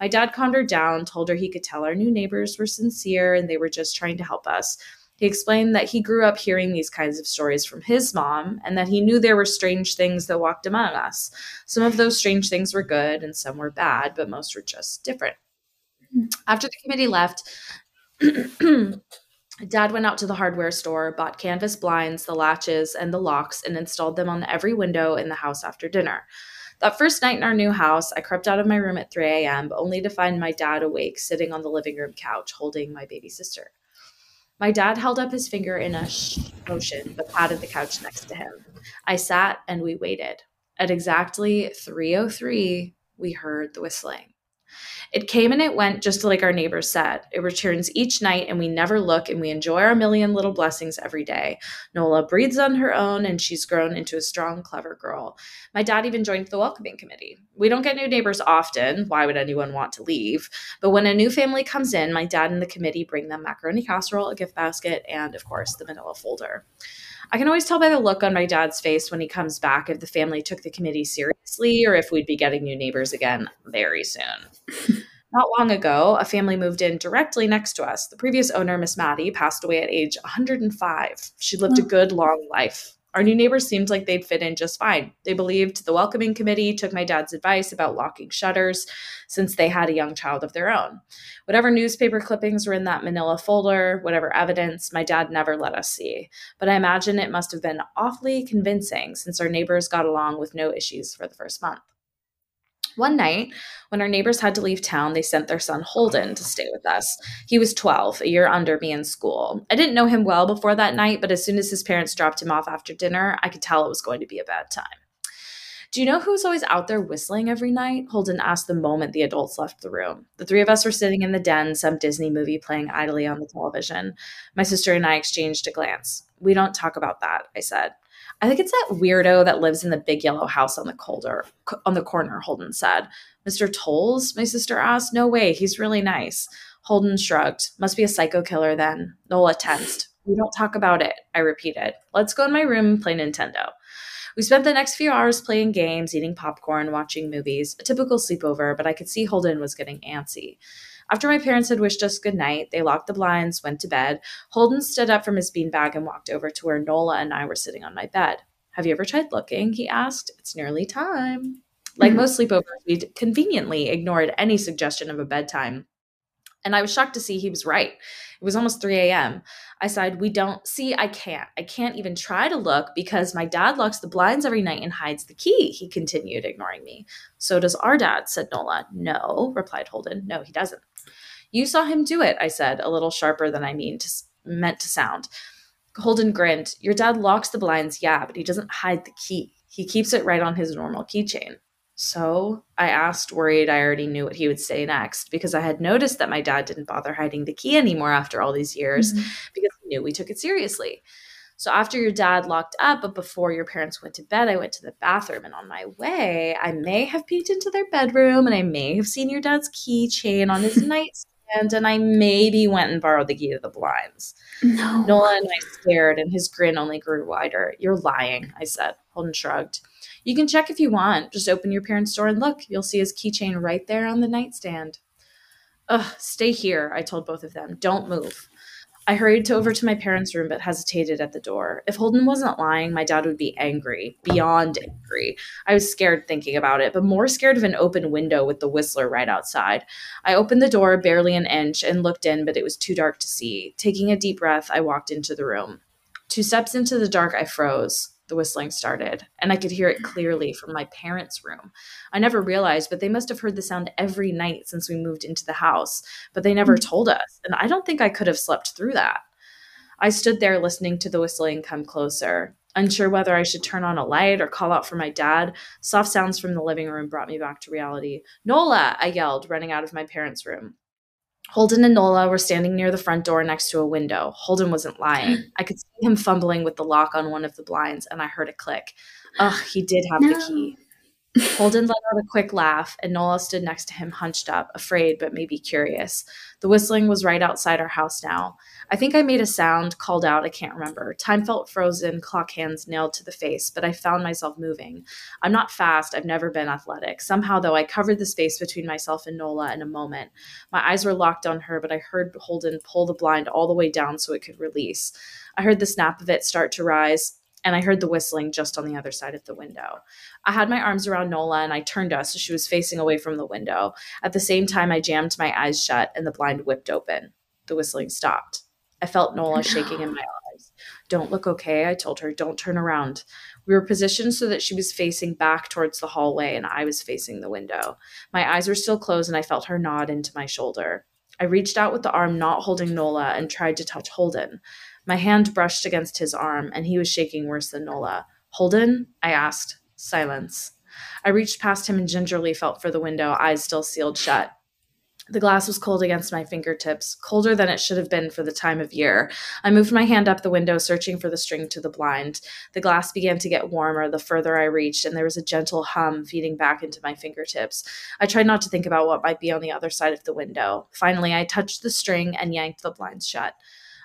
Speaker 1: My dad calmed her down, told her he could tell our new neighbors were sincere and they were just trying to help us. He explained that he grew up hearing these kinds of stories from his mom and that he knew there were strange things that walked among us. Some of those strange things were good and some were bad, but most were just different. After the committee left, Dad went out to the hardware store, bought canvas blinds, the latches, and the locks, and installed them on every window in the house after dinner. That first night in our new house, I crept out of my room at 3 a.m., only to find my dad awake, sitting on the living room couch, holding my baby sister. My dad held up his finger in a shh motion, but patted the couch next to him. I sat and we waited. At exactly 3:03, we heard the whistling. It came and it went just like our neighbors said. It returns each night and we never look and we enjoy our million little blessings every day. Nola breathes on her own and she's grown into a strong, clever girl. My dad even joined the welcoming committee. We don't get new neighbors often. Why would anyone want to leave? But when a new family comes in, my dad and the committee bring them macaroni casserole, a gift basket, and of course, the manila folder. I can always tell by the look on my dad's face when he comes back if the family took the committee seriously or if we'd be getting new neighbors again very soon. Not long ago, a family moved in directly next to us. The previous owner, Miss Maddie, passed away at age 105. She lived a oh. good long life. Our new neighbors seemed like they'd fit in just fine. They believed the welcoming committee, took my dad's advice about locking shutters since they had a young child of their own. Whatever newspaper clippings were in that manila folder, whatever evidence, my dad never let us see. But I imagine it must have been awfully convincing since our neighbors got along with no issues for the first month. One night, when our neighbors had to leave town, they sent their son Holden to stay with us. He was 12, a year under me in school. I didn't know him well before that night, but as soon as his parents dropped him off after dinner, I could tell it was going to be a bad time. Do you know who's always out there whistling every night? Holden asked the moment the adults left the room. The three of us were sitting in the den, some Disney movie playing idly on the television. My sister and I exchanged a glance. We don't talk about that, I said. I think it's that weirdo that lives in the big yellow house on the colder on the corner, Holden said. Mr. Tolls? My sister asked. No way, he's really nice. Holden shrugged. Must be a psycho killer then. Nola tensed. We don't talk about it, I repeated. Let's go in my room and play Nintendo. We spent the next few hours playing games, eating popcorn, watching movies, a typical sleepover, but I could see Holden was getting antsy. After my parents had wished us good night, they locked the blinds, went to bed. Holden stood up from his beanbag and walked over to where Nola and I were sitting on my bed. Have you ever tried looking? He asked. It's nearly time. Like hmm. most sleepovers, we'd conveniently ignored any suggestion of a bedtime. And I was shocked to see he was right. It was almost 3 a.m. I said, We don't see, I can't. I can't even try to look because my dad locks the blinds every night and hides the key, he continued, ignoring me. So does our dad, said Nola. No, replied Holden. No, he doesn't. You saw him do it, I said, a little sharper than I mean to, meant to sound. Holden grinned. Your dad locks the blinds, yeah, but he doesn't hide the key. He keeps it right on his normal keychain. So I asked, worried I already knew what he would say next, because I had noticed that my dad didn't bother hiding the key anymore after all these years, mm-hmm. because he knew we took it seriously. So after your dad locked up, but before your parents went to bed, I went to the bathroom. And on my way, I may have peeked into their bedroom and I may have seen your dad's keychain on his nightstand. And I maybe went and borrowed the key to the blinds. No. Nola and I stared, and his grin only grew wider. You're lying, I said. Holden shrugged. You can check if you want. Just open your parents' door and look. You'll see his keychain right there on the nightstand. Ugh, stay here, I told both of them. Don't move. I hurried to over to my parents' room but hesitated at the door. If Holden wasn't lying, my dad would be angry, beyond angry. I was scared thinking about it, but more scared of an open window with the whistler right outside. I opened the door barely an inch and looked in, but it was too dark to see. Taking a deep breath, I walked into the room. Two steps into the dark, I froze the whistling started, and I could hear it clearly from my parents' room. I never realized, but they must have heard the sound every night since we moved into the house, but they never mm. told us, and I don't think I could have slept through that. I stood there listening to the whistling come closer. Unsure whether I should turn on a light or call out for my dad, soft sounds from the living room brought me back to reality. Nola! I yelled, running out of my parents' room. Holden and Nola were standing near the front door next to a window. Holden wasn't lying. I could see him fumbling with the lock on one of the blinds, and I heard a click. Ugh, he did have no. the key. Holden let out a quick laugh, and Nola stood next to him, hunched up, afraid but maybe curious. The whistling was right outside our house now. I think I made a sound, called out, I can't remember. Time felt frozen, clock hands nailed to the face, but I found myself moving. I'm not fast, I've never been athletic. Somehow, though, I covered the space between myself and Nola in a moment. My eyes were locked on her, but I heard Holden pull the blind all the way down so it could release. I heard the snap of it start to rise and I heard the whistling just on the other side of the window. I had my arms around Nola and I turned us so she was facing away from the window. At the same time, I jammed my eyes shut and the blind whipped open. The whistling stopped. I felt Nola shaking in my eyes. Don't look okay, I told her. Don't turn around. We were positioned so that she was facing back towards the hallway and I was facing the window. My eyes were still closed and I felt her nod into my shoulder. I reached out with the arm not holding Nola and tried to touch Holden. My hand brushed against his arm, and he was shaking worse than Nola. Holden? I asked. Silence. I reached past him and gingerly felt for the window, eyes still sealed shut. The glass was cold against my fingertips, colder than it should have been for the time of year. I moved my hand up the window, searching for the string to the blind. The glass began to get warmer the further I reached, and there was a gentle hum feeding back into my fingertips. I tried not to think about what might be on the other side of the window. Finally, I touched the string and yanked the blinds shut.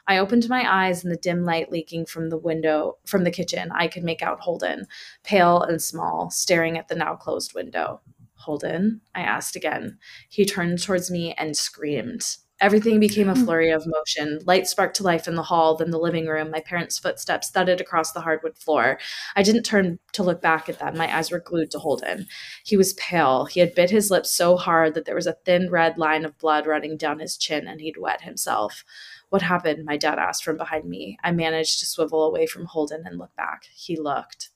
Speaker 1: I opened my eyes in the dim light leaking from the window from the kitchen. I could make out Holden, pale and small, staring at the now closed window. Holden? I asked again. He turned towards me and screamed. Everything became a hmm. flurry of motion. Light sparked to life in the hall, then the living room. My parents' footsteps thudded across the hardwood floor. I didn't turn to look back at them. My eyes were glued to Holden. He was pale. He had bit his lips so hard that there was a thin red line of blood running down his chin, and he'd wet himself. What happened? My dad asked from behind me. I managed to swivel away from Holden and look back. He looked.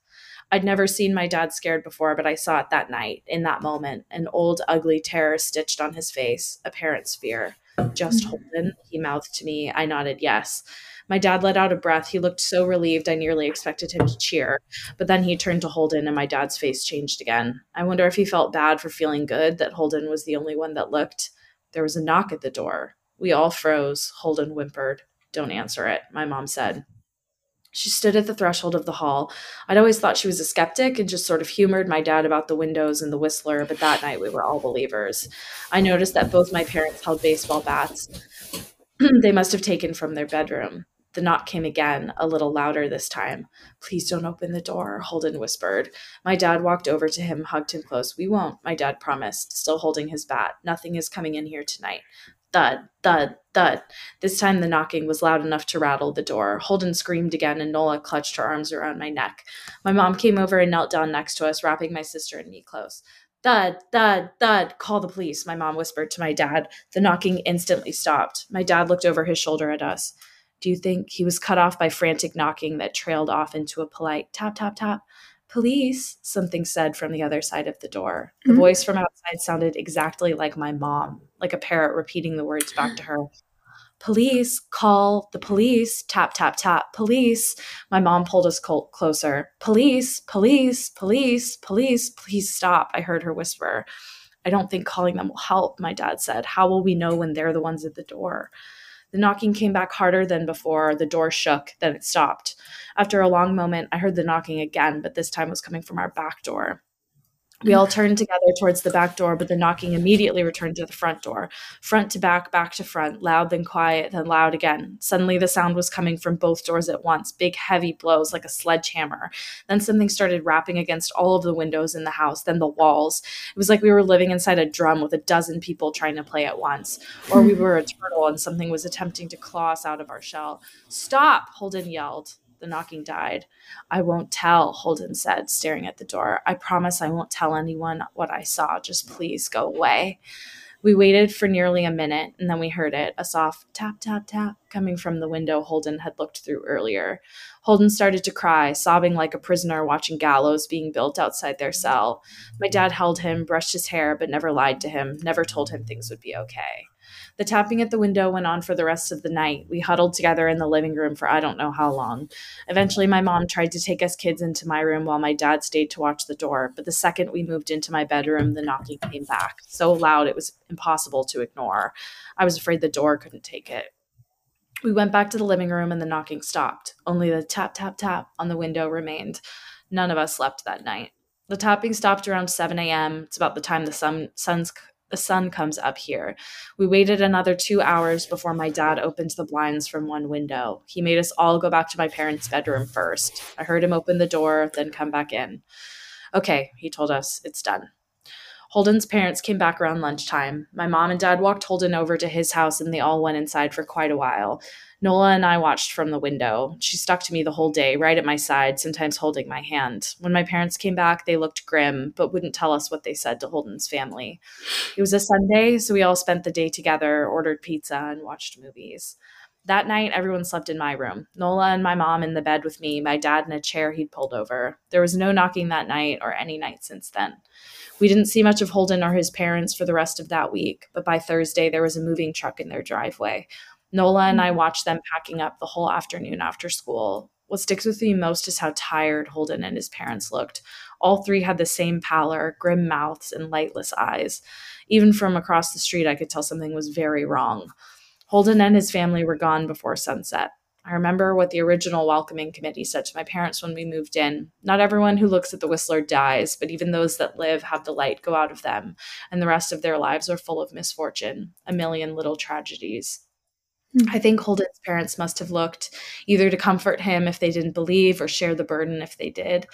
Speaker 1: I'd never seen my dad scared before, but I saw it that night, in that moment, an old, ugly terror stitched on his face, a parent's fear. Just mm. Holden, he mouthed to me. I nodded yes. My dad let out a breath. He looked so relieved, I nearly expected him to cheer. But then he turned to Holden, and my dad's face changed again. I wonder if he felt bad for feeling good that Holden was the only one that looked. There was a knock at the door. We all froze. Holden whimpered. Don't answer it, my mom said. She stood at the threshold of the hall. I'd always thought she was a skeptic and just sort of humored my dad about the windows and the whistler, but that night we were all believers. I noticed that both my parents held baseball bats. they must have taken from their bedroom. The knock came again, a little louder this time. Please don't open the door, Holden whispered. My dad walked over to him, hugged him close. We won't, my dad promised, still holding his bat. Nothing is coming in here tonight thud, thud, thud. This time the knocking was loud enough to rattle the door. Holden screamed again, and Nola clutched her arms around my neck. My mom came over and knelt down next to us, wrapping my sister and me close. Thud, thud, thud. Call the police, my mom whispered to my dad. The knocking instantly stopped. My dad looked over his shoulder at us. Do you think he was cut off by frantic knocking that trailed off into a polite tap, tap, tap? Police, something said from the other side of the door. The mm-hmm. voice from outside sounded exactly like my mom, like a parrot repeating the words back to her. Police, call the police, tap, tap, tap, police. My mom pulled us closer. Police, police, police, police, please stop. I heard her whisper. I don't think calling them will help, my dad said. How will we know when they're the ones at the door? The knocking came back harder than before. The door shook, then it stopped. After a long moment, I heard the knocking again, but this time it was coming from our back door. We all turned together towards the back door, but the knocking immediately returned to the front door. Front to back, back to front, loud then quiet, then loud again. Suddenly the sound was coming from both doors at once, big heavy blows like a sledgehammer. Then something started rapping against all of the windows in the house, then the walls. It was like we were living inside a drum with a dozen people trying to play at once. Or we hmm. were a turtle and something was attempting to claw us out of our shell. Stop, Holden yelled. The knocking died. I won't tell, Holden said, staring at the door. I promise I won't tell anyone what I saw. Just please go away. We waited for nearly a minute, and then we heard it a soft tap, tap, tap coming from the window Holden had looked through earlier. Holden started to cry, sobbing like a prisoner watching gallows being built outside their cell. My dad held him, brushed his hair, but never lied to him, never told him things would be okay. The tapping at the window went on for the rest of the night. We huddled together in the living room for I don't know how long. Eventually, my mom tried to take us kids into my room while my dad stayed to watch the door. But the second we moved into my bedroom, the knocking came back so loud it was impossible to ignore. I was afraid the door couldn't take it. We went back to the living room and the knocking stopped. Only the tap, tap, tap on the window remained. None of us slept that night. The tapping stopped around 7 a.m. It's about the time the sun, sun's the sun comes up here. We waited another two hours before my dad opened the blinds from one window. He made us all go back to my parents' bedroom first. I heard him open the door, then come back in. Okay, he told us, it's done. Holden's parents came back around lunchtime. My mom and dad walked Holden over to his house and they all went inside for quite a while. Nola and I watched from the window. She stuck to me the whole day, right at my side, sometimes holding my hand. When my parents came back, they looked grim, but wouldn't tell us what they said to Holden's family. It was a Sunday, so we all spent the day together, ordered pizza, and watched movies. That night, everyone slept in my room. Nola and my mom in the bed with me, my dad in a chair he'd pulled over. There was no knocking that night or any night since then. We didn't see much of Holden or his parents for the rest of that week, but by Thursday, there was a moving truck in their driveway. Nola and I mm-hmm. watched them packing up the whole afternoon after school. What sticks with me most is how tired Holden and his parents looked. All three had the same pallor, grim mouths, and lightless eyes. Even from across the street, I could tell something was very wrong. Holden and his family were gone before sunset. I remember what the original welcoming committee said to my parents when we moved in. Not everyone who looks at the Whistler dies, but even those that live have the light go out of them, and the rest of their lives are full of misfortune, a million little tragedies. Hmm. I think Holden's parents must have looked either to comfort him if they didn't believe or share the burden if they did.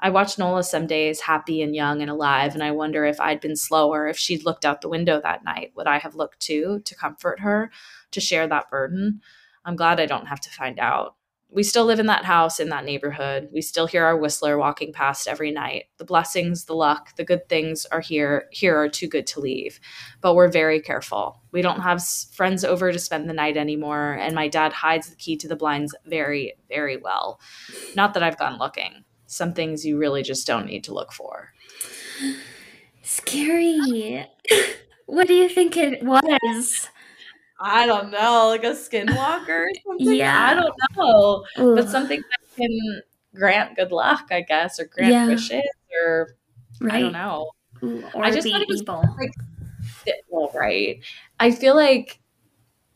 Speaker 1: I watched Nola some days happy and young and alive, and I wonder if I'd been slower, if she'd looked out the window that night, would I have looked too to comfort her, to share that burden? I'm glad I don't have to find out we still live in that house in that neighborhood. We still hear our whistler walking past every night. The blessings, the luck, the good things are here here are too good to leave. But we're very careful. We don't have friends over to spend the night anymore and my dad hides the key to the blinds very very well. Not that I've gone looking. Some things you really just don't need to look for.
Speaker 2: Scary. what do you think it was?
Speaker 1: I don't know, like a skinwalker or something. Yeah. I don't know. Ooh. But something that can grant good luck, I guess, or grant yeah. wishes or right. I don't know.
Speaker 2: or I just be evil. Like,
Speaker 1: well, right. I feel like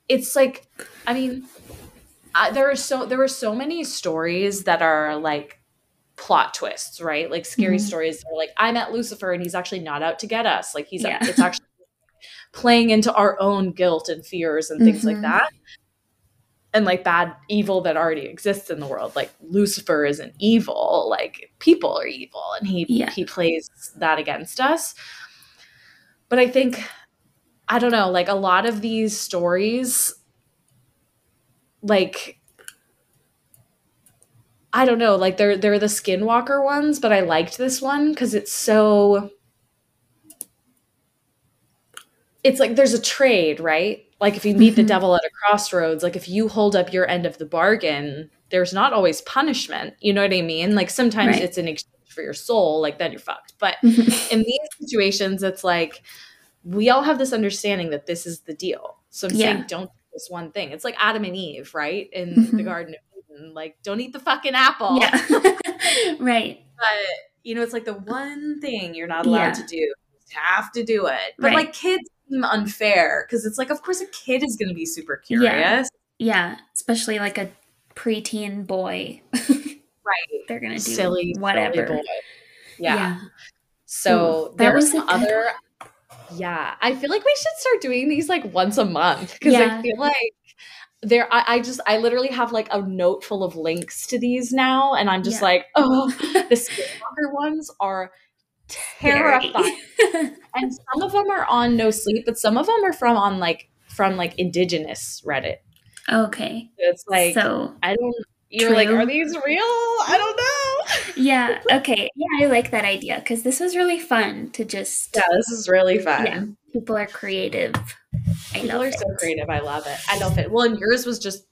Speaker 1: it's like I mean I, there are so there were so many stories that are like plot twists, right? Like scary mm-hmm. stories. Are like I met Lucifer and he's actually not out to get us. Like he's yeah. it's actually playing into our own guilt and fears and things mm-hmm. like that and like bad evil that already exists in the world like lucifer isn't evil like people are evil and he yeah. he plays that against us but i think i don't know like a lot of these stories like I don't know, like they're they're the skinwalker ones, but I liked this one because it's so it's like there's a trade, right? Like if you meet mm-hmm. the devil at a crossroads, like if you hold up your end of the bargain, there's not always punishment. You know what I mean? Like sometimes right. it's an exchange for your soul, like then you're fucked. But in these situations, it's like we all have this understanding that this is the deal. So I'm yeah. saying don't do this one thing. It's like Adam and Eve, right? In mm-hmm. the Garden of Eden. Like, don't eat the fucking apple.
Speaker 2: Yeah. right.
Speaker 1: But you know, it's like the one thing you're not allowed yeah. to do. You have to do it. But right. like kids unfair because it's like, of course, a kid is going to be super curious.
Speaker 2: Yeah. yeah, especially like a preteen boy.
Speaker 1: right.
Speaker 2: They're going to do silly, whatever.
Speaker 1: Silly yeah. yeah. So
Speaker 2: Ooh, that
Speaker 1: there's
Speaker 2: was
Speaker 1: some other. Yeah, I feel like we should start doing these like once a month because
Speaker 2: Yeah.
Speaker 1: I feel like there. I, I just I literally have like a note full of links to these now, and I'm just
Speaker 2: Yeah.
Speaker 1: like, oh, the Skinwalker ones are. Terrifying, and some of them are on No Sleep, but some of them are from on like from like indigenous Reddit.
Speaker 2: okay.
Speaker 1: So it's like
Speaker 2: so
Speaker 1: I don't. You're like, are these real? I don't know.
Speaker 2: yeah, okay. Yeah, I like that idea because this was really fun to just
Speaker 1: Yeah, this is really fun.
Speaker 2: Yeah. people are creative. I
Speaker 1: People are
Speaker 2: it.
Speaker 1: so creative. I love it. I love it. Well, and yours was just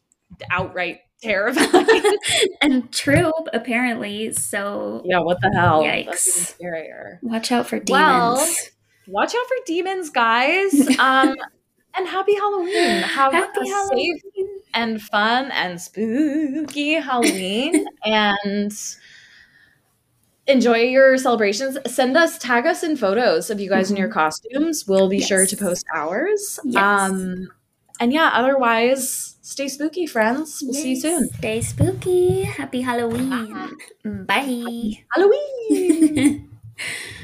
Speaker 1: outright terrifying.
Speaker 2: and true, apparently. So
Speaker 1: yeah, what the hell?
Speaker 2: Yikes.
Speaker 1: Scarier.
Speaker 2: watch out for demons.
Speaker 1: Well, Watch out for demons, guys. Um, and happy Halloween. Have
Speaker 2: Happy
Speaker 1: a
Speaker 2: Halloween.
Speaker 1: safe and fun and spooky Halloween and enjoy your celebrations. Send us, tag us in photos of you guys in your costumes. We'll be sure to
Speaker 2: Mm-hmm.
Speaker 1: Post ours.
Speaker 2: Yes.
Speaker 1: Um, and yeah, otherwise, stay spooky, friends. We'll see you soon.
Speaker 2: Stay spooky. Happy Halloween. Bye.
Speaker 1: Halloween.